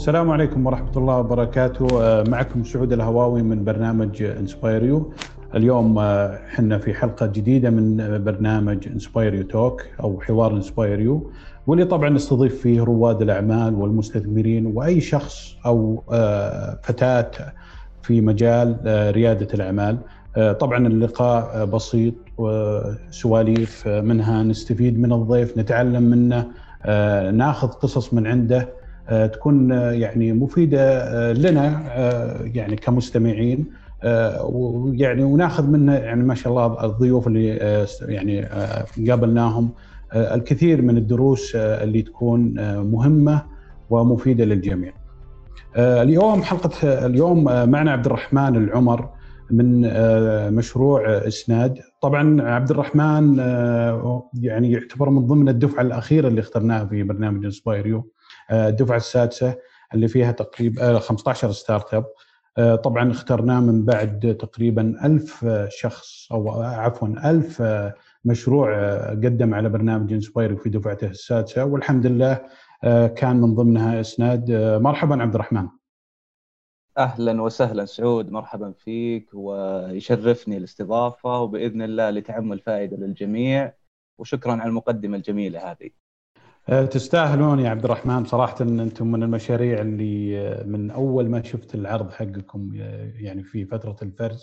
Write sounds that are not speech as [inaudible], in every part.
السلام عليكم ورحمة الله وبركاته. آه، معكم سعود الهواوي من برنامج انسباير يو اليوم إحنا في حلقة جديدة من برنامج انسباير يو talk أو حوار انسباير يو واللي طبعا نستضيف فيه رواد الأعمال والمستثمرين وأي شخص أو آه، فتاة في مجال آه، ريادة الأعمال. طبعا اللقاء بسيط وسواليف منها نستفيد من الضيف نتعلم منه ناخذ قصص من عنده آه، تكون آه، يعني مفيدة آه، لنا يعني كمستمعين ويعني وناخذ منه يعني ما شاء الله الضيوف اللي يعني قابلناهم الكثير من الدروس اللي تكون مهمة ومفيدة للجميع. اليوم حلقة اليوم معنا عبد الرحمن العمر من مشروع إسناد. طبعا عبد الرحمن يعني يعتبر من ضمن الدفعة الأخيرة اللي اخترناها في برنامج انسباير يو الدفعة السادسة اللي فيها تقريبا 15 startup طبعا اخترناه من بعد تقريبا ألف شخص أو عفوا ألف مشروع قدم على برنامج انسباير في دفعته السادسة. والحمد لله كان من ضمنها إسناد. مرحبا عبد الرحمن. أهلا وسهلا. سعود مرحبا فيك ويشرفني الاستضافة وبإذن الله لتعم الفائده للجميع وشكرا على المقدمة الجميلة هذه. أه، تستاهلون يا عبد الرحمن. صراحة أنتم من المشاريع اللي أه، من أول ما شفت العرض حقكم أه، يعني في فترة الفرز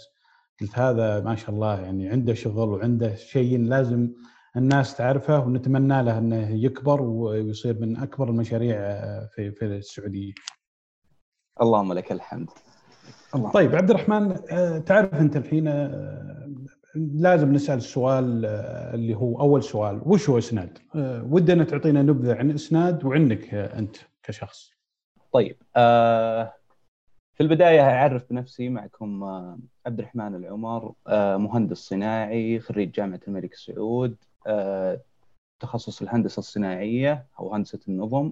قلت هذا ما شاء الله يعني عنده شغل وعنده شيء لازم الناس تعرفه ونتمنى له أنه يكبر ويصير من أكبر المشاريع في في السعودية. اللهم لك الحمد. الله. طيب عبد الرحمن تعرف أنت الحين لازم نسأل السؤال آه، اللي هو أول سؤال وش هو إسناد؟ آه، ودنا تعطينا نبذة عن إسناد وعنك آه، أنت كشخص. طيب في البداية أعرف بنفسي معكم عبد الرحمن العمر مهندس صناعي خريج جامعة الملك سعود تخصص الهندسة الصناعية أو هندسة النظم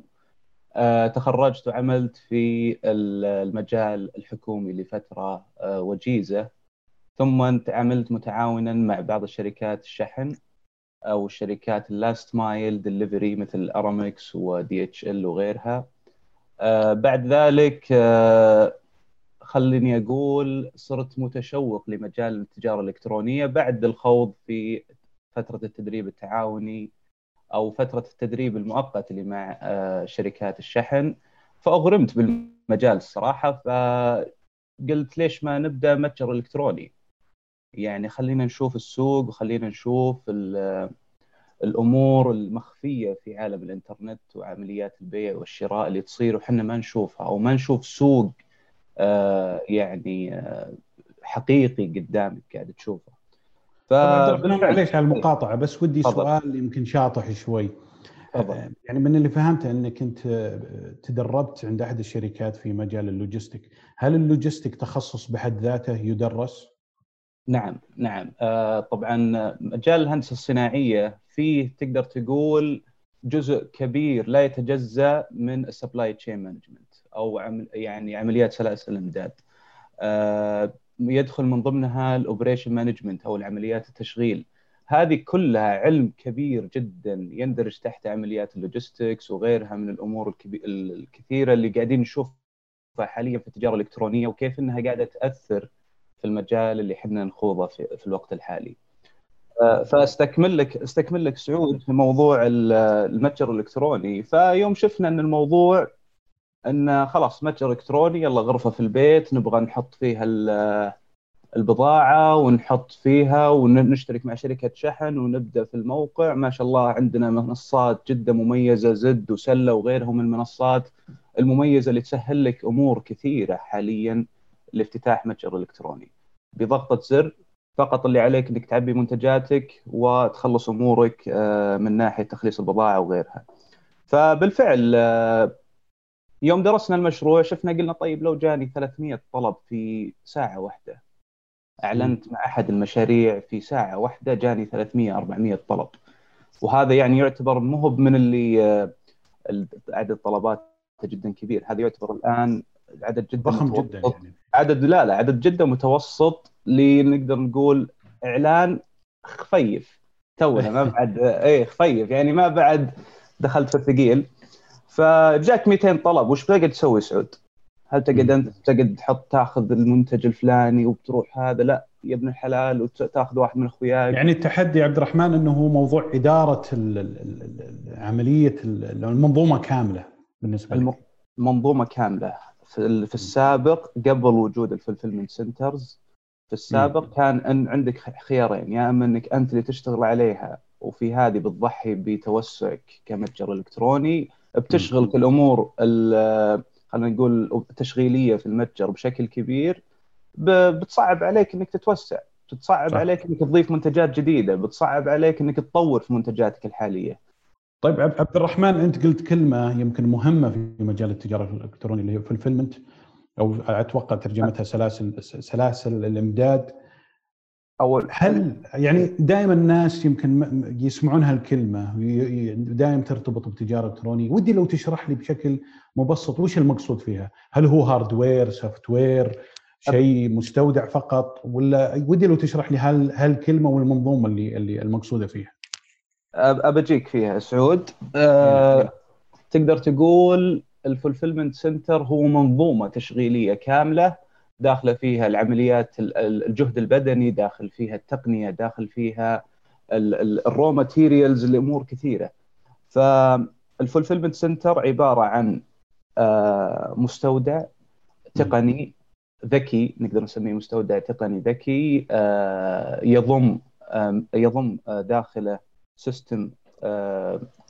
تخرجت وعملت في المجال الحكومي لفترة وجيزة. ثم عملت متعاونا مع بعض الشركات الشحن أو الشركات ال last mile delivery مثل ارامكس ودي اتش ال وغيرها. آه بعد ذلك آه خليني أقول صرت متشوق لمجال التجارة الإلكترونية بعد الخوض في فترة التدريب التعاوني أو فترة التدريب المؤقت اللي مع آه شركات الشحن. فأغرمت بالمجال الصراحة فقلت ليش ما نبدأ متجر إلكتروني؟ يعني خلينا نشوف السوق وخلينا نشوف الأمور المخفية في عالم الإنترنت وعمليات البيع والشراء اللي تصير وحنا ما نشوفها أو ما نشوف سوق آه، يعني آه، حقيقي قدامك قاعد تشوفه. ف معليش على المقاطعه بس ودي فضل. سؤال يمكن شاطح شوي فضل. آه، يعني من اللي فهمته إنك انت تدربت عند أحد الشركات في مجال اللوجستيك، هل ال logistic تخصص بحد ذاته يدرس؟ نعم نعم آه طبعا مجال الهندسة الصناعية فيه تقدر تقول جزء كبير لا يتجزأ من ال supply chain management أو عمل يعني عمليات سلاسل الإمداد آه يدخل من ضمنها ال operation management أو العمليات التشغيل هذه كلها علم كبير جدا يندرج تحت عمليات ال logistics وغيرها من الأمور الكثيرة اللي قاعدين نشوفها حاليا في التجارة الإلكترونية وكيف إنها قاعدة تأثر في المجال اللي إحنا نخوضه في, في الوقت الحالي. آه، فاستكمل لك استكمل لك سعود في موضوع المتجر الإلكتروني فيوم شفنا إن الموضوع إن خلاص متجر إلكتروني يلا غرفة في البيت نبغى نحط فيها البضاعة ونحط فيها ونشترك مع شركة شحن ونبدأ في الموقع ما شاء الله عندنا منصات جدا مميزة زد وسلة وغيرهم من المنصات المميزة اللي تسهل لك أمور كثيرة حاليا لافتتاح متجر إلكتروني بضغطة زر فقط اللي عليك إنك تعبي منتجاتك وتخلص أمورك آه، من ناحية تخليص البضاعة وغيرها. فبالفعل آه، يوم درسنا المشروع شفنا قلنا طيب لو جاني 300 طلب في ساعة واحدة. أعلنت مع أحد المشاريع في ساعة واحدة جاني 300 400 طلب. وهذا يعني يعتبر مو من اللي آه، عدد الطلبات جدا كبير. هذا يعتبر الآن عدد جدا ضخم جدا يعني. عدد لا لا عدد جدا متوسط لنقدر نقول إعلان خفيف. تونا ما بعد [laughs] اي خفيف. يعني ما بعد دخلت في الثقيل. فجاك 200 طلب وش بتقعد تسوي سعود؟ هل تقعد أنت تقعد تحط تاخذ المنتج الفلاني وبتروح هذا؟ لا يا ابن الحلال وتاخذ واحد من أخوياك. يعني التحدي عبد الرحمن إنه هو موضوع إدارة عملية المنظومة كاملة بالنسبة لك. منظومة كاملة. في, في السابق قبل وجود الفلفلمنت سنترز في السابق كان ان عندك خيارين يا أما إنك أنت اللي تشتغل عليها وفي هذه بتضحي بتوسعك كمتجر إلكتروني بتشغل في الأمور خلينا نقول التشغيليه في المتجر بشكل كبير بتصعب عليك إنك تتوسع بتصعب صح. عليك إنك تضيف منتجات جديدة بتصعب عليك إنك تطور في منتجاتك الحالية. طيب عبد الرحمن أنت قلت كلمة يمكن مهمة في مجال التجارة الإلكترونية اللي هي فلفلمنت أو أتوقع ترجمتها سلاسل سلاسل الإمداد. أو هل يعني دائما الناس يمكن يسمعون هالكلمة دائما ترتبط بالتجاره الالكترونيه ودي لو تشرح لي بشكل مبسط وش المقصود فيها؟ هل هو hardware software شيء مستودع فقط ولا ودي لو تشرح لي هال هالكلمة والمنظومة اللي اللي المقصودة فيها. أبجيك فيها سعود. أه تقدر تقول ال fulfillment center هو منظومة تشغيلية كاملة داخلة فيها العمليات الجهد البدني داخل فيها التقنية داخل فيها ال raw materials الأمور كثيرة. فال fulfillment center عبارة عن آه، مستودع تقني ذكي نقدر نسميه مستودع تقني ذكي آه، يضم يضم آه، داخله system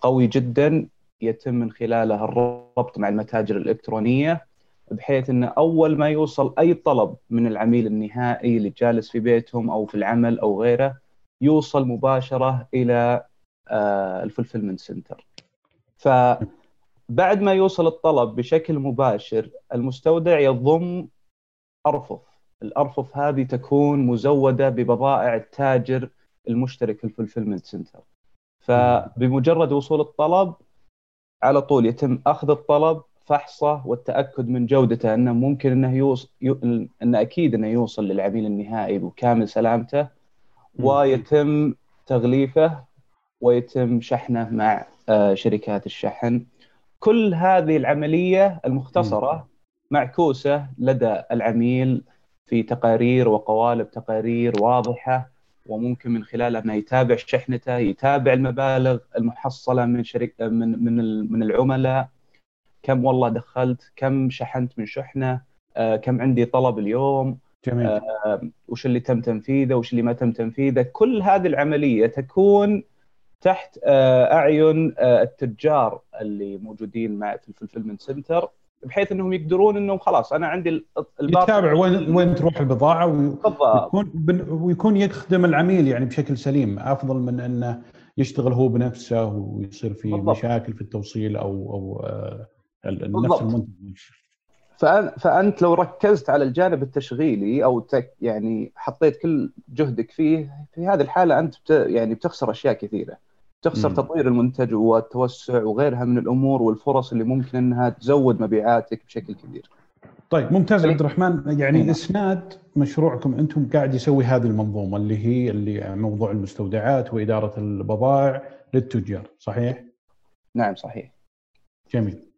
قوي جدا يتم من خلاله الربط مع المتاجر الإلكترونية. بحيث إنه أول ما يوصل أي طلب من العميل النهائي اللي جالس في بيتهم أو في العمل أو غيره يوصل مباشرة إلى آه، ال fulfillment center. فبعد ما يوصل الطلب بشكل مباشر المستودع يضم أرفف، الأرفف هذه تكون مزودة ببضائع التاجر المشترك في ال fulfillment center. فبمجرد وصول الطلب على طول يتم أخذ الطلب فحصه والتاكد من جودته انه ممكن انه يوصل انه أكيد انه يوصل للعميل النهائي بكامل سلامته ويتم تغليفه ويتم شحنه مع آه، شركات الشحن. كل هذه العملية المختصرة معكوسة لدى العميل في تقارير وقوالب تقارير واضحة وممكن من خلالها أنه يتابع شحنته يتابع المبالغ المحصلة من شركه من من من العملاء كم والله دخلت كم شحنت من شحنة آه، كم عندي طلب اليوم جميل. آه، وش اللي تم تنفيذه وش اللي ما تم تنفيذه كل هذه العملية تكون تحت آه، أعين التجار اللي موجودين مع في الفلفلمنت سنتر بحيث إنهم يقدرون إنهم خلاص أنا عندي يتابع وين وين تروح البضاعة ويكون ويكون يخدم العميل يعني بشكل سليم أفضل من أنه يشتغل هو بنفسه ويصير في بالضبط. مشاكل في التوصيل أو أو نفس المنتج فأنت لو ركزت على الجانب التشغيلي أو تك يعني حطيت كل جهدك فيه في هذه الحالة أنت بت يعني بتخسر أشياء كثيرة تخسر م. تطوير المنتج والتوسع وغيرها من الأمور والفرص اللي ممكن أنها تزود مبيعاتك بشكل كبير. طيب ممتاز عبد الرحمن يعني نعم. إسناد مشروعكم أنتم قاعد يسوي هذه المنظومة اللي هي اللي موضوع المستودعات وإدارة البضائع للتجار صحيح؟ نعم صحيح. جميل.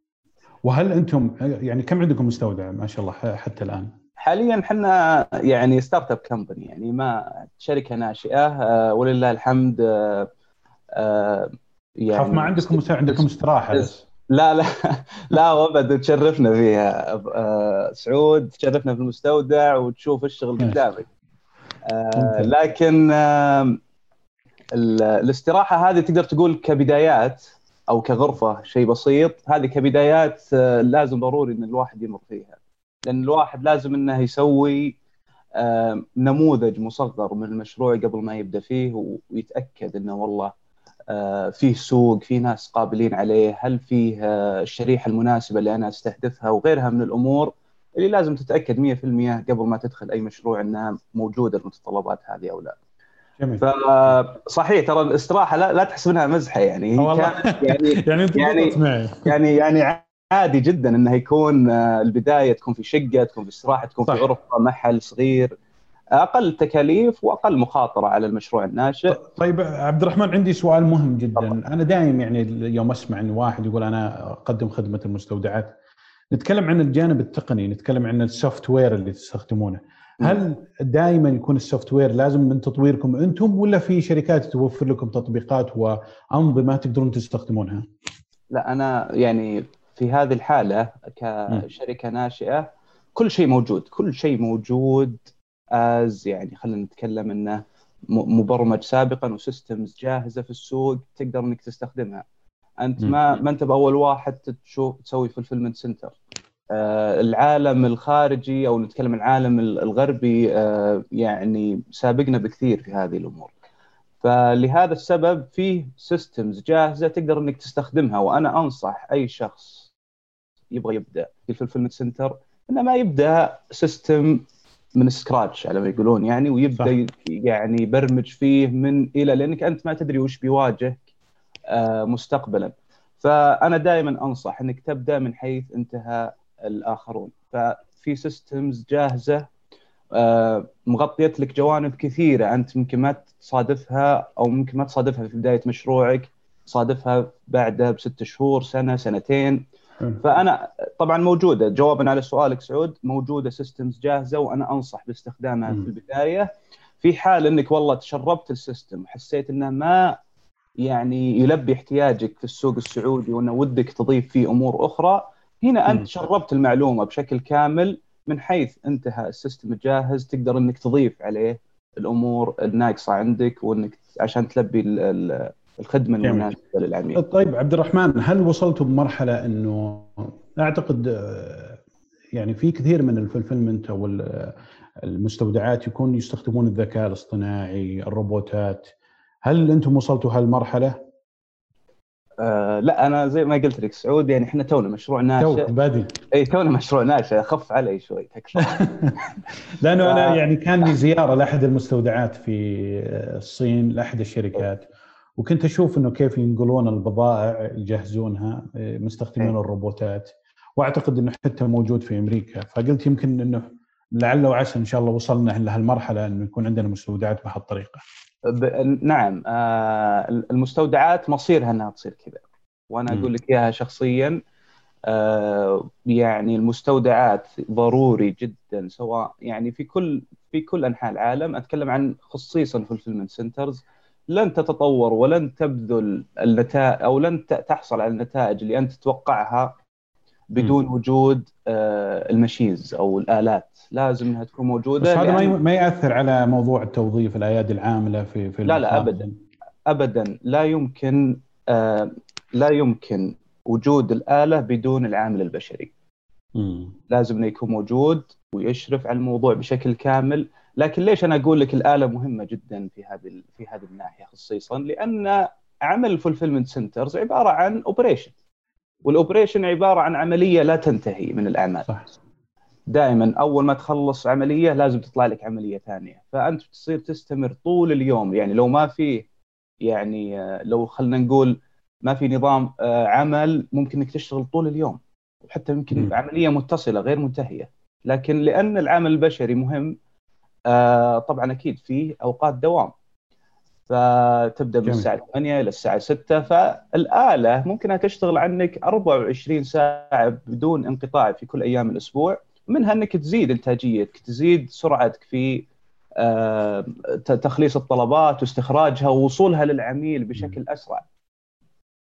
وهل أنتم يعني كم عندكم مستودع ما شاء الله حتى الآن؟ حاليا إحنا يعني startup company يعني ما شركة ناشئة آه، ولله الحمد آه، آه، يعني خاف ما عندكم عندكم استراحة بس لا لا [laughs] لا ابد تشرفنا فيها سعود تشرفنا في المستودع وتشوف الشغل قدامك. لكن الاستراحة هذه تقدر تقول كبدايات أو كغرفة شيء بسيط هذه كبدايات آه، لازم ضروري إن الواحد يمر فيها لأن الواحد لازم إنه يسوي آه، نموذج مصغر من المشروع قبل ما يبدأ فيه ويتأكد إنه والله آه، فيه سوق في ناس قابلين عليه هل فيه الشريحة المناسبة اللي أنا أستهدفها وغيرها من الأمور اللي لازم تتأكد 100% قبل ما تدخل أي مشروع إنها موجودة المتطلبات هذه أو لا. جميل. فصحيح ترى الاستراحة لا, لا تحسب انها مزحة يعني. والله. يعني [laughs] يعني يعني, معي. يعني يعني عادي جدا انه يكون آه، البداية تكون في شقة تكون في استراحة تكون صح. في غرفة محل صغير. أقل تكاليف وأقل مخاطرة على المشروع الناشئ. طيب عبد الرحمن عندي سؤال مهم جدا. طبعا. أنا دائما يعني يوم أسمع إن واحد يقول أنا أقدم خدمة المستودعات. نتكلم عن الجانب التقني نتكلم عن ال software اللي تستخدمونه. هل دائما يكون ال software لازم من تطويركم أنتم ولا في شركات توفر لكم تطبيقات وأنظمة تقدرون تستخدمونها؟ لا أنا يعني في هذه الحالة كشركة ناشئة كل شيء موجود كل شيء موجود as يعني خلينا نتكلم إنه مبرمج سابقا و systems جاهزة في السوق تقدر إنك تستخدمها. أنت ما ما أنت بأول واحد تشوف تسوي fulfillment center العالم الخارجي أو نتكلم العالم الغربي آه يعني سابقنا بكثير في هذه الأمور فلهذا السبب فيه systems جاهزة تقدر إنك تستخدمها وأنا أنصح أي شخص يبغى يبدأ في ال fulfillment center إنه ما يبدأ system من scratch على ما يقولون يعني ويبدأ صح. يعني يبرمج فيه من A إلى Z لأنك أنت ما تدري وش بيواجهك آه، مستقبلا فأنا دائما أنصح إنك تبدأ من حيث انتهى الآخرون. ففي systems جاهزة آه، مغطية لك جوانب كثيرة. أنت ممكن ما تصادفها أو ممكن ما تصادفها في بداية مشروعك تصادفها بعدها بست شهور سنة سنتين. فأنا طبعا موجودة. جوابا على سؤالك سعود موجودة systems جاهزة وأنا أنصح باستخدامها في البداية. في حال إنك والله تشربت ال system وحسيت إنه ما يعني يلبي احتياجك في السوق السعودي وإنه ودك تضيف فيه أمور أخرى هنا أنت شربت المعلومة بشكل كامل من حيث انتهى ال system الجاهز تقدر إنك تضيف عليه الأمور الناقصة عندك وإنك عشان تلبي الخدمة المناسبة للعميل. طيب عبد الرحمن هل وصلتوا بمرحلة إنه أعتقد يعني في كثير من ال fulfillment أو المستودعات يكون يستخدمون الذكاء الاصطناعي، الروبوتات. هل أنتم وصلتوا هالمرحلة؟ آه لا أنا زي ما قلت لك سعود يعني إحنا تونا مشروع ناشئ توه بادي إيه تونا مشروع ناشئ خف علي شوي تكفى [laughs] لأنه. أنا يعني كان لي زيارة لأحد المستودعات في الصين لأحد الشركات وكنت أشوف إنه كيف ينقلون البضائع يجهزونها مستخدمين أي. الروبوتات وأعتقد إنه حتى موجود في أمريكا فقلت يمكن إنه لعل وعسى إن شاء الله وصلنا لهالمرحلة إنه يكون عندنا مستودعات بهالطريقة. نعم آه المستودعات مصيرها إنها تصير كذا. وأنا أقول لك إياها شخصيا آه يعني المستودعات ضروري جدا سواء يعني في كل في كل أنحاء العالم. أتكلم عن خصيصا fulfillment centers. لن تتطور ولن تبذل النتائج أو لن تحصل على النتائج اللي أنت تتوقعها. بدون م. وجود آه، المشيز أو الآلات. لازم إنها تكون موجودة بس هذا ما يأثر على موضوع التوظيف الأيادي العاملة في في لا لا ابدا. ابدا. لا يمكن آه لا يمكن وجود الآلة بدون العامل البشري. م. لازم إنه يكون موجود ويشرف على الموضوع بشكل كامل. لكن ليش أنا أقول لك الآلة مهمة جدا في هذه في هذه الناحية خصيصا؟ لأن عمل ال fulfillment centers عبارة عن operation وال operation عبارة عن عملية لا تنتهي من الأعمال. صح. دائما أول ما تخلص عملية لازم تطلع لك عملية ثانية. فأنت تصير تستمر طول اليوم. يعني لو ما في يعني آه، لو خلينا نقول ما في نظام آه، عمل ممكن إنك تشتغل طول اليوم. وحتى يمكن م. عملية متصلة غير منتهية. لكن لأن العمل البشري مهم آه، طبعا أكيد في أوقات دوام. فتبدأ من الساعة 8 إلى الساعة 6 فالآلة ممكن تشتغل عنك 24 ساعة بدون انقطاع في كل أيام الأسبوع. منها إنك تزيد إنتاجيتك تزيد سرعتك في آه، تخليص الطلبات واستخراجها ووصولها للعميل بشكل أسرع.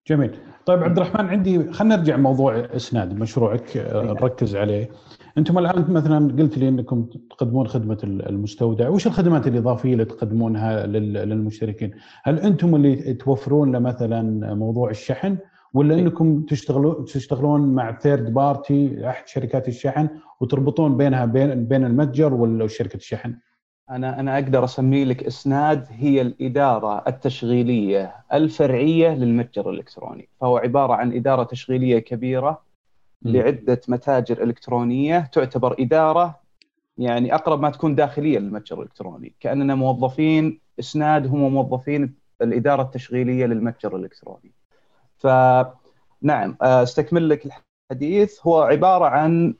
جميل. طيب عبد الرحمن عندي خلينا نرجع موضوع إسناد مشروعك آه، إيه. نركز عليه. أنتم الآن مثلا قلت لي إنكم تقدمون خدمة المستودع. وش الخدمات الاضافيه اللي تقدمونها للمشتركين؟ هل أنتم اللي توفرون له مثلا موضوع الشحن ولا إيه. إنكم تشتغلون تشتغلون مع third party أحد شركات الشحن وتربطون بينها بين بين المتجر وشركة الشحن؟ أنا أنا أقدر أسمي لك إسناد هي الإدارة التشغيلية الفرعية للمتجر الإلكتروني. فهو عبارة عن إدارة تشغيلية كبيرة لعدة متاجر إلكترونية تعتبر إدارة يعني أقرب ما تكون داخلية للمتجر الإلكتروني. كأننا موظفين إسناد هم موظفين الإدارة التشغيلية للمتجر الإلكتروني. فنعم أستكمل لك الحديث. هو عبارة عن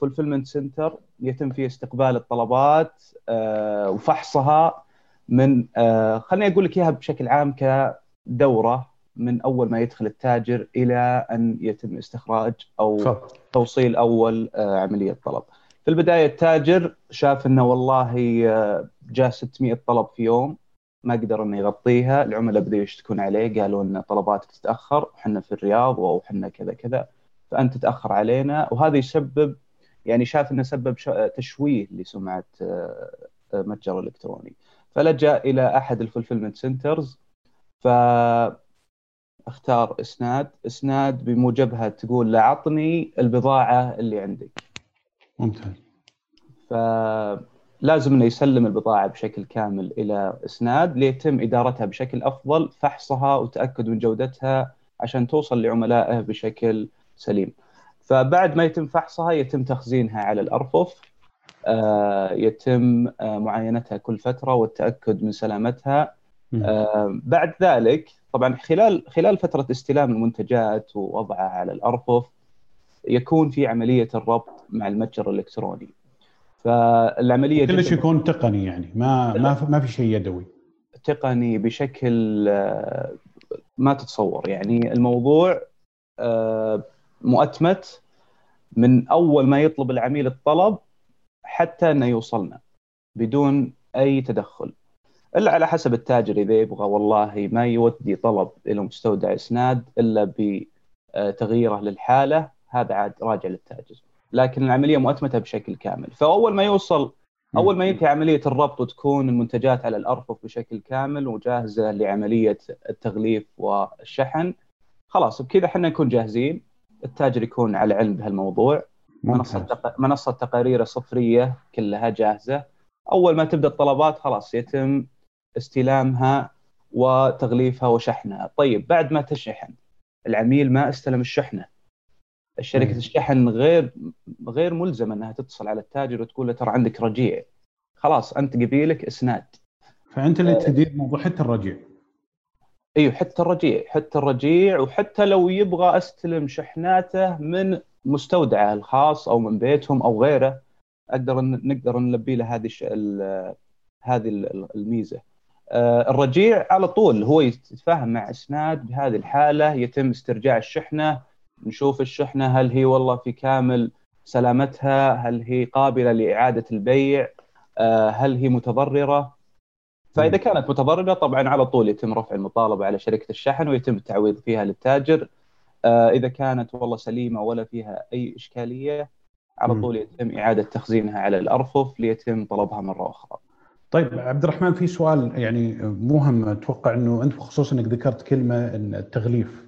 fulfillment center يتم فيه استقبال الطلبات آه، وفحصها من آه، خليني أقول لك إياها بشكل عام كدورة من أول ما يدخل التاجر إلى أن يتم استخراج أو توصيل أول آه، عملية طلب. في البداية التاجر شاف إنه والله جاء 600 طلب في يوم ما قدر إنه يغطيها، العملاء بدأوا يشتكون عليه قالوا إن طلباتك تتأخر وحنا في الرياض أو حنا كذا كذا فأنت تتأخر علينا. وهذا يسبب يعني شاف إنه سبب تشويه لسمعة آه، آه، متجر إلكتروني. فلجأ إلى أحد ال fulfillment centers ف اختار إسناد. إسناد بموجبها تقول له عطني البضاعة اللي عندك. ممتاز. فلازم إنه يسلم البضاعة بشكل كامل إلى إسناد ليتم إدارتها بشكل أفضل فحصها وتأكد من جودتها عشان توصل لعملائه بشكل سليم. فبعد ما يتم فحصها يتم تخزينها على الأرفف آه، يتم آه، معاينتها كل فترة والتأكد من سلامتها. آه، بعد ذلك طبعا خلال خلال فترة استلام المنتجات ووضعها على الأرفف يكون في عملية الربط مع المتجر الإلكتروني. فالعملية كلش يكون تقني يعني ما ما ما في شيء يدوي. تقني بشكل ما تتصور. يعني الموضوع مؤتمت من أول ما يطلب العميل الطلب حتى أنه يوصلنا بدون أي تدخل. إلا على حسب التاجر إذا يبغى والله ما يودي طلب إلى مستودع إسناد إلا بتغييره للحالة هذا عاد راجع للتاجر. لكن العملية مؤتمتة بشكل كامل. فأول ما يوصل أول ما ينتهي عملية الربط وتكون المنتجات على الأرفف بشكل كامل وجاهزة لعملية التغليف والشحن خلاص بكذا إحنا نكون جاهزين. التاجر يكون على علم بهالموضوع. منصة تق... منصة تقارير صفرية كلها جاهزة. أول ما تبدأ الطلبات خلاص يتم استلامها وتغليفها وشحنها. طيب بعد ما تشحن العميل ما استلم الشحنة. الشركة الشحن غير غير ملزمة إنها تتصل على التاجر وتقول له ترى عندك رجيع. خلاص أنت قبيلك إسناد. فأنت اللي تدير موضوع حتى الرجيع. أيوه حتى الرجيع حتى الرجيع وحتى لو يبغى أستلم شحناته من مستودعه الخاص أو من بيتهم أو غيره أقدر نقدر نلبي له هذه هذه الميزة. آه، الرجيع على طول هو يتفاهم مع إسناد بهذه الحالة يتم استرجاع الشحنة نشوف الشحنة هل هي والله في كامل سلامتها هل هي قابلة لإعادة البيع آه، هل هي متضررة فإذا كانت متضررة طبعا على طول يتم رفع المطالبه على شركة الشحن ويتم التعويض فيها للتاجر آه، إذا كانت والله سليمة ولا فيها أي إشكالية على طول يتم إعادة تخزينها على الأرفف ليتم طلبها مرة أخرى. طيب عبد الرحمن في سؤال يعني مهم أتوقع إنه أنت بخصوص إنك ذكرت كلمة التغليف.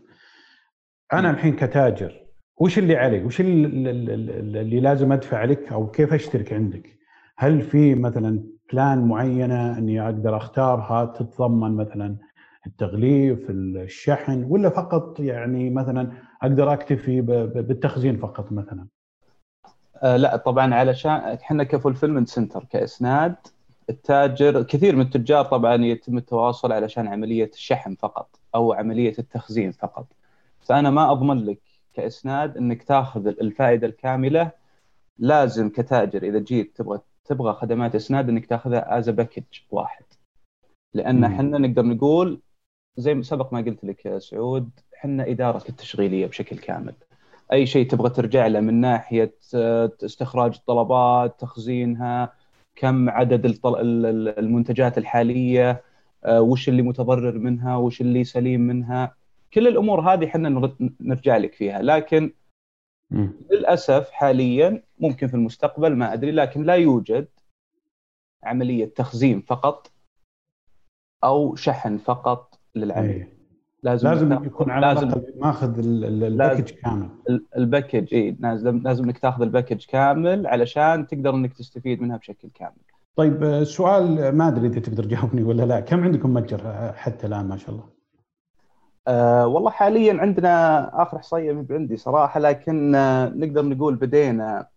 أنا الحين كتاجر وش اللي علي؟ وش اللي, اللي لازم أدفع لك أو كيف أشترك عندك؟ هل في مثلا بلان معينة أني أقدر أختارها تتضمن مثلا التغليف الشحن ولا فقط يعني مثلا أقدر أكتفي بالتخزين فقط مثلا؟ آه لا طبعا علشان إحنا ك fulfillment center كإسناد التاجر كثير من التجار طبعا يتم التواصل علشان عملية الشحن فقط أو عملية التخزين فقط. فأنا ما أضمن لك كإسناد إنك تاخذ الفائدة الكاملة لازم كتاجر إذا جيت تبغى تبغى خدمات اسناد انك تاخذها as package واحد. لأن إحنا نقدر نقول زي ما سبق ما قلت لك يا سعود إحنا إدارة التشغيلية بشكل كامل. أي شيء تبغى ترجع له من ناحية آه، استخراج الطلبات تخزينها كم عدد المنتجات الحالية آه، وش اللي متضرر منها وش اللي سليم منها. كل الأمور هذه إحنا نرجع لك فيها. لكن للأسف حاليا ممكن في المستقبل ما أدري لكن لا يوجد عملية تخزين فقط أو شحن فقط للعميل أيه. لازم لازم يكون على لازم ماخذ ال package كامل ال package اي لازم لازم إنك تاخذ ال package كامل علشان تقدر إنك تستفيد منها بشكل كامل. طيب السؤال ما أدري إذا تقدر تجاوبني ولا لا، كم عندكم متجر حتى الآن ما شاء الله؟ أه والله حاليا عندنا آخر احصائيه عندي صراحة لكن آه نقدر نقول بدينا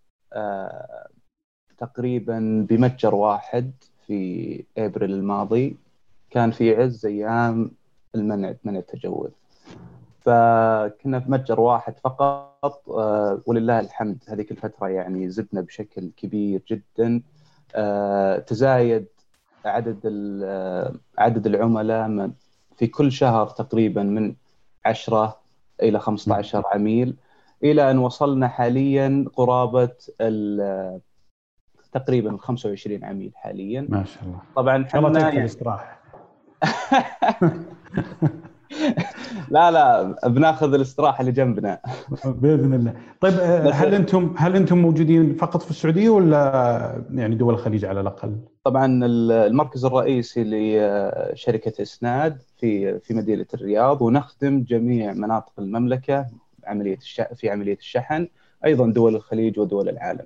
تقريبا بمتجر واحد في إبريل الماضي. كان في عز أيام المنع منع التجول. فكنا في متجر واحد فقط. آه، ولله الحمد هذيك الفترة يعني زدنا بشكل كبير جدا. آه، تزايد عدد آه، عدد العملاء في كل شهر تقريبا من 10 إلى 15 عميل. إلى أن وصلنا حاليا قرابة تقريبا 25 عميل حاليا. ما شاء الله. طبعا إحنا يعني... الاستراحة. [laughs] لا لا بناخذ الاستراحة اللي جنبنا. بإذن الله. طيب آه، هل أنتم هل أنتم موجودين فقط في السعودية ولا يعني دول الخليج على الأقل؟ طبعا المركز الرئيسي لشركه إسناد في في مدينة الرياض ونخدم جميع مناطق المملكة عملية الش... في عملية الشحن أيضا دول الخليج ودول العالم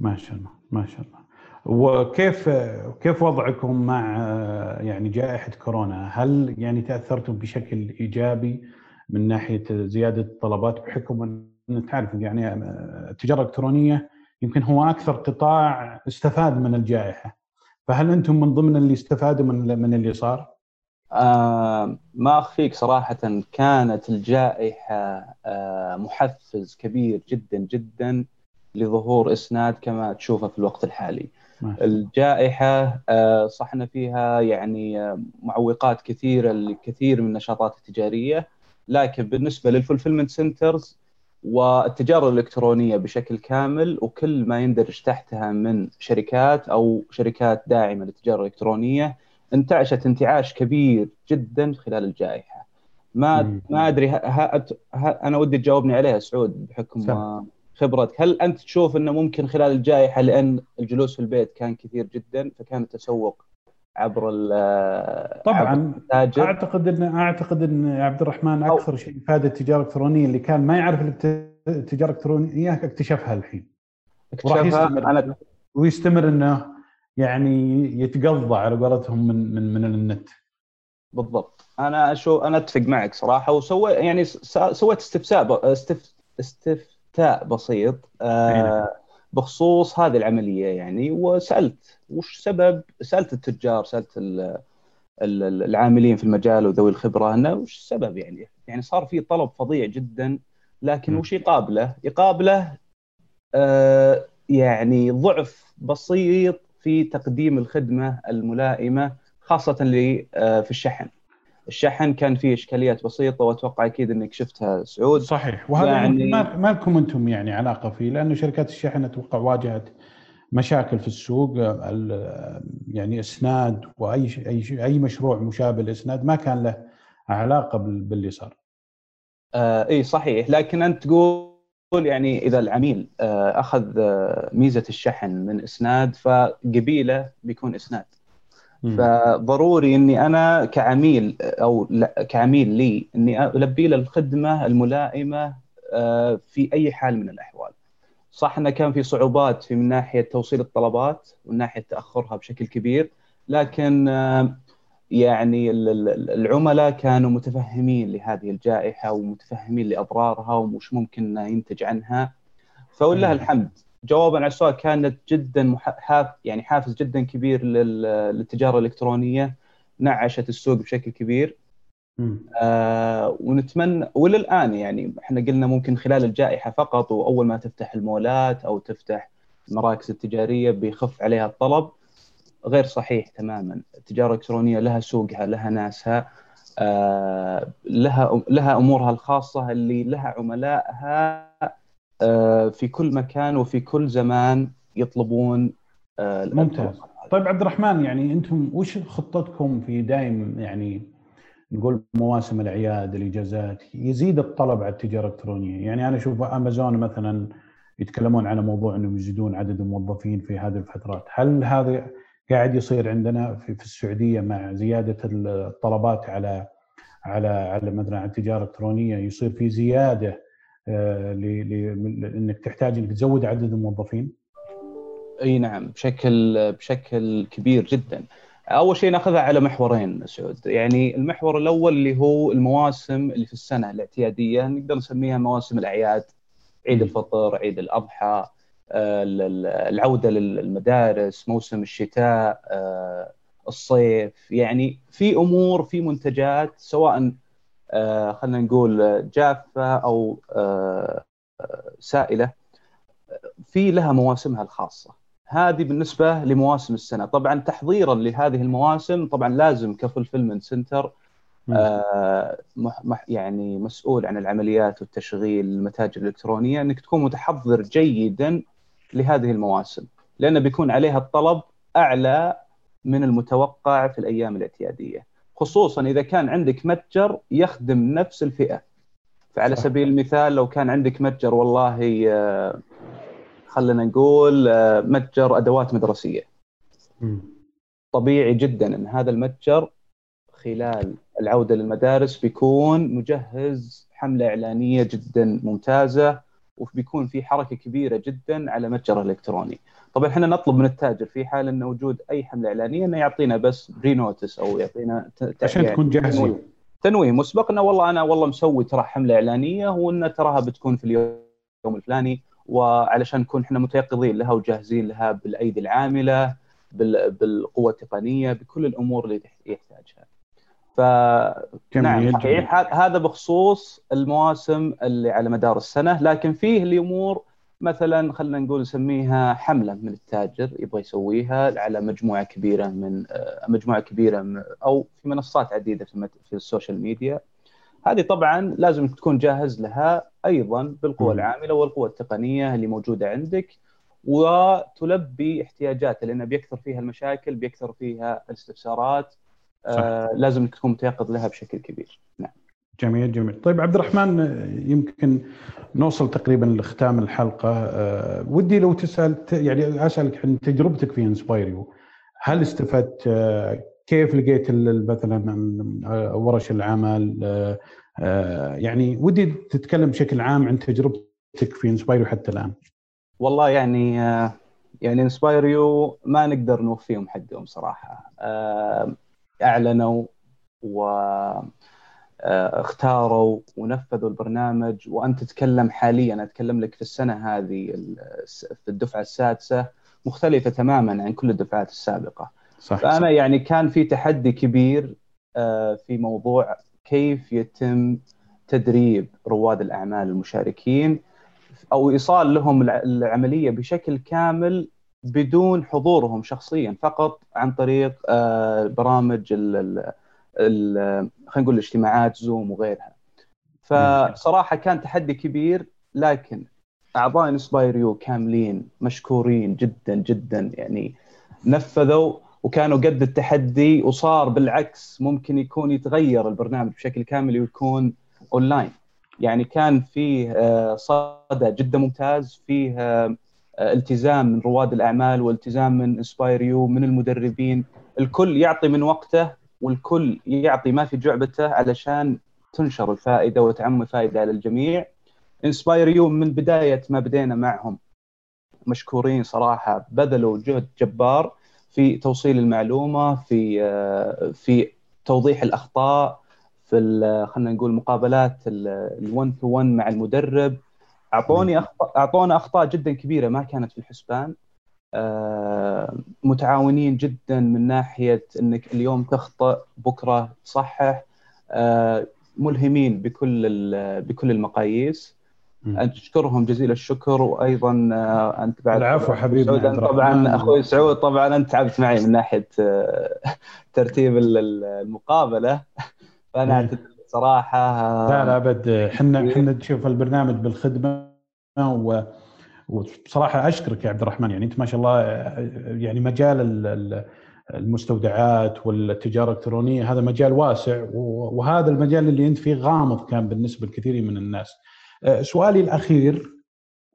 ما شاء الله ما شاء الله وكيف كيف وضعكم مع يعني جائحة كورونا؟ هل يعني تأثرتم بشكل إيجابي من ناحية زيادة الطلبات بحكم إن تعرف يعني التجارة الإلكترونية يمكن هو أكثر قطاع استفاد من الجائحة. فهل أنتم من ضمن اللي استفادوا من من اللي صار؟ آه ما أخفيك صراحة كانت الجائحة آه محفز كبير جدا جدا لظهور إسناد كما تشوفه في الوقت الحالي. الجائحة آه، صحنا فيها يعني معوقات كثيرة لكثير من النشاطات التجارية لكن بالنسبة لل fulfillment centers والتجارة الإلكترونية بشكل كامل وكل ما يندرج تحتها من شركات أو شركات داعمة للتجارة الإلكترونية انتعشت انتعاش كبير جدا خلال الجائحة. ما ما أدري ها ها ها أنا ودي تجاوبني عليها سعود بحكم سهل. خبرتك. هل أنت تشوف إنه ممكن خلال الجائحة لأن الجلوس في البيت كان كثير جدا فكان التسوق عبر طبعا. عبر أعتقد ان أعتقد إن عبد الرحمن أكثر شيء فاد التجارة الإلكترونية اللي كان ما يعرف التجارة الإلكترونية اكتشفها الحين. يستمر. أنا... ويستمر إنه يعني يتقضى على قولتهم من من من النت. بالضبط. أنا أشوف أنا أتفق معك صراحة وسوي يعني سويت استفساء استف... استف... استفتاء بسيط آه بخصوص هذه العملية يعني وسألت وش سبب سألت التجار سألت العاملين في المجال وذوي الخبرة إنه وش السبب يعني؟ يعني صار في طلب فظيع جدا لكن وش يقابله؟ يقابله آه يعني ضعف بسيط في تقديم الخدمة الملائمة خاصة آه في الشحن. الشحن كان فيه إشكاليات بسيطة وأتوقع أكيد إنك شفتها سعود. صحيح. وهذا يعني ما لكم أنتم يعني علاقة فيه لأنه شركات الشحن أتوقع واجهت مشاكل في السوق يعني إسناد وأي أي أي مشروع مشابه لإسناد ما كان له علاقة باللي صار. آه إي صحيح. لكن أنت تقول يعني إذا العميل آه أخذ آه ميزة الشحن من إسناد فقبيله بيكون إسناد. فضروري إني أنا كعميل أو كعميل لي إني ألبي له الخدمة الملائمة آه، في أي حال من الأحوال. صح إنه كان في صعوبات في من ناحية توصيل الطلبات ومن ناحية تأخرها بشكل كبير لكن آه، يعني العملاء كانوا متفهمين لهذه الجائحة ومتفهمين لأضرارها ومش ممكن ينتج عنها. فولله الحمد. جوابا على السؤال كانت جدا حاف يعني حافز جدا كبير للتجارة الإلكترونية نعشت السوق بشكل كبير. آه ونتمنى وللآن يعني إحنا قلنا ممكن خلال الجائحة فقط وأول ما تفتح المولات أو تفتح المراكز التجارية بيخف عليها الطلب. غير صحيح تماما. التجارة الإلكترونية لها سوقها لها ناسها آه لها لها أمورها الخاصة اللي لها عملائها آه، في كل مكان وفي كل زمان يطلبون آه، ممتاز. طيب عبد الرحمن يعني أنتم وش خطتكم في دائم يعني نقول مواسم الاعياد الإجازات يزيد الطلب على التجارة الإلكترونية؟ يعني أنا أشوف أمازون مثلا يتكلمون على موضوع أنهم يزيدون عدد الموظفين في هذه الفترات. هل هذا قاعد يصير عندنا في, في السعودية مع زيادة الطلبات على على على مثلا التجارة الإلكترونية يصير في زيادة آه، لانك تحتاج إنك تزود عدد الموظفين؟ إي نعم بشكل بشكل كبير جدا. أول شيء نأخذها على محورين سعود، يعني المحور الأول اللي هو المواسم اللي في السنة الاعتيادية نقدر نسميها مواسم الأعياد عيد الفطر، عيد الأضحى، العودة للمدارس، موسم الشتاء، آه، الصيف، يعني في أمور في منتجات سواء آه، خلينا نقول جافة أو آه، سائلة في لها مواسمها الخاصة. هذه بالنسبة لمواسم السنة. طبعا تحضيرا لهذه المواسم طبعا لازم كفولفلمنت سنتر آه يعني مسؤول عن العمليات والتشغيل المتاجر الإلكترونية إنك تكون متحضر جيدا لهذه المواسم لأن بيكون عليها الطلب أعلى من المتوقع في الأيام الإعتيادية. خصوصا إذا كان عندك متجر يخدم نفس الفئة. فعلى صح. سبيل المثال لو كان عندك متجر والله آه، خلينا نقول آه، متجر أدوات مدرسية. طبيعي جدا إن هذا المتجر خلال العودة للمدارس بيكون مجهز حملة إعلانية جدا ممتازة. وبيكون في حركة كبيرة جدا على متجر الكتروني. طبعا إحنا نطلب من التاجر في حال انه وجود أي حملة إعلانية إنه يعطينا بس pre-notice أو يعطينا عشان تكون جاهزين تنويه مسبق إنه والله أنا والله مسوي ترى حملة إعلانية وإن تراها بتكون في اليوم الفلاني وعلشان نكون إحنا متيقظين لها وجاهزين لها بالأيدي العاملة بالقوة التقنية بكل الأمور اللي يحتاجها. ف نعم صحيح. هذا بخصوص المواسم اللي على مدار السنة لكن فيه الأمور مثلا خلينا نقول نسميها حملة من التاجر يبغى يسويها على مجموعة كبيرة من آه، مجموعة كبيرة أو في منصات عديدة في ال social media. هذه طبعا لازم تكون جاهز لها أيضا بالقوى العاملة والقوى التقنية اللي موجودة عندك وتلبي احتياجاته لأن بيكثر فيها المشاكل بيكثر فيها الاستفسارات. آه لازم تكون متيقظ لها بشكل كبير. نعم. جميل جميل. طيب عبد الرحمن يمكن نوصل تقريبا لختام الحلقة. أه ودي لو تسأل يعني أسألك عن تجربتك في inspireU. هل استفدت أه كيف لقيت مثلا ورش العمل؟ أه, آه، يعني ودي تتكلم بشكل عام عن تجربتك في inspireU حتى الآن. والله يعني آه، يعني إنسبايريو ما نقدر نوفيهم حقهم صراحة. آه، أعلنوا و آه، اختاروا ونفذوا البرنامج وانت تتكلم حاليا أتكلم لك في السنة هذه في الدفعة السادسة مختلفة تماما عن كل الدفعات السابقة صح فأنا صح. يعني كان في تحدي كبير آه، في موضوع كيف يتم تدريب رواد الأعمال المشاركين أو إيصال لهم العملية بشكل كامل بدون حضورهم شخصيا فقط عن طريق آه، برامج خلينا نقول الاجتماعات زوم وغيرها. فصراحة كان تحدي كبير لكن أعضاء انسباير كاملين مشكورين جدا جدا يعني نفذوا وكانوا قد التحدي وصار بالعكس ممكن يكون يتغير البرنامج بشكل كامل ويكون اونلاين يعني كان فيه آه، صدى جدا ممتاز فيه آه، التزام من رواد الأعمال والتزام من inspire من المدربين. الكل يعطي من وقته والكل يعطي ما في جعبته علشان تنشر الفائدة وتعم الفائده على الجميع. inspireU من بداية ما بدينا معهم. مشكورين صراحة بذلوا جهد جبار في توصيل المعلومة في في توضيح الأخطاء في خلينا نقول مقابلات ال1 تو 1 مع المدرب. أعطوني أعطونا أخطاء جدا كبيرة ما كانت في الحسبان. آه، متعاونين جدا من ناحية إنك اليوم تخطئ بكرة تصحح. آه، ملهمين بكل بكل المقاييس. اشكرهم جزيل الشكر وأيضا آه، أنت بعد العفو حبيبي طبعا أخوي سعود طبعا أنت تعبت معي من ناحية [laughs] ترتيب المقابلة. [laughs] فأنا إيه. صراحة لا لا أبد إحنا إحنا نشوف البرنامج بالخدمة و وبصراحه أشكرك يا عبد الرحمن يعني أنت ما شاء الله يعني مجال المستودعات والتجارة الإلكترونية هذا مجال واسع وهذا المجال اللي أنت فيه غامض كان بالنسبة لكثير من الناس. سؤالي الأخير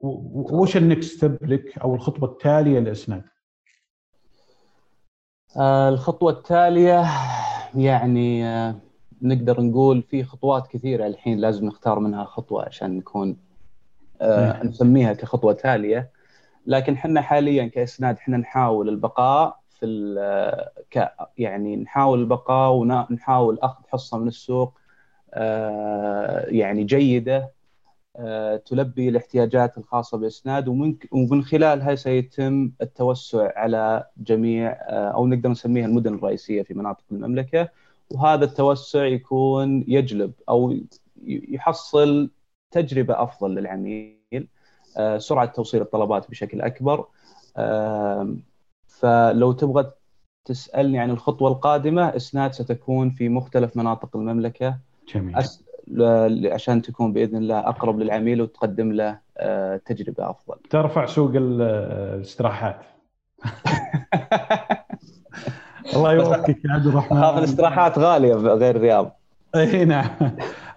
وش ال next step لك أو الخطوة التالية لإسناد؟ الخطوة التالية يعني نقدر نقول في خطوات كثيرة الحين لازم نختار منها خطوة عشان نكون آه نسميها كخطوة تالية. لكن إحنا حاليا كإسناد إحنا نحاول البقاء في ك يعني نحاول البقاء ونحاول أخذ حصة من السوق آه يعني جيدة آه تلبي الاحتياجات الخاصة بإسناد. ومن ومن خلالها سيتم التوسع على جميع آه أو نقدر نسميها المدن الرئيسية في مناطق المملكة. وهذا التوسع يكون يجلب أو يحصل تجربة أفضل للعميل آه، سرعة توصيل الطلبات بشكل أكبر فلو تبغى تسألني عن الخطوة القادمة إسناد ستكون في مختلف مناطق المملكة جميل أس... عشان تكون بإذن الله أقرب للعميل وتقدم له آه، تجربة أفضل. ترفع سوق الاستراحات. [laughs] الله يوفقك يا عبد الرحمن. اخاف الاستراحات غالية غير الرياض. إي نعم.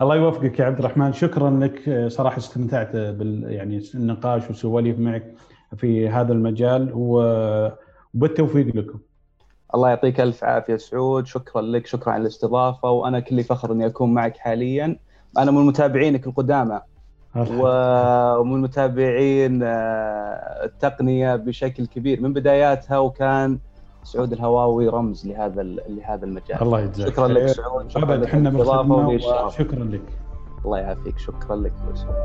الله يوفقك يا عبد الرحمن. شكرا لك صراحة استمتعت بال يعني النقاش والسواليف معك في هذا المجال وبالتوفيق لكم. الله يعطيك ألف عافية سعود. شكرا لك شكرا على الاستضافة. وأنا كلي فخر إني أكون معك حاليا. أنا من متابعينك القدامى. ومن متابعين آه، التقنية بشكل كبير. من بداياتها وكان سعود الهواوي رمز لهذا لهذا المجال. الله يجزاك شكرا لك سعود شكرا لك إحنا شكرا لك. الله يعافيك. شكرا لك. سعود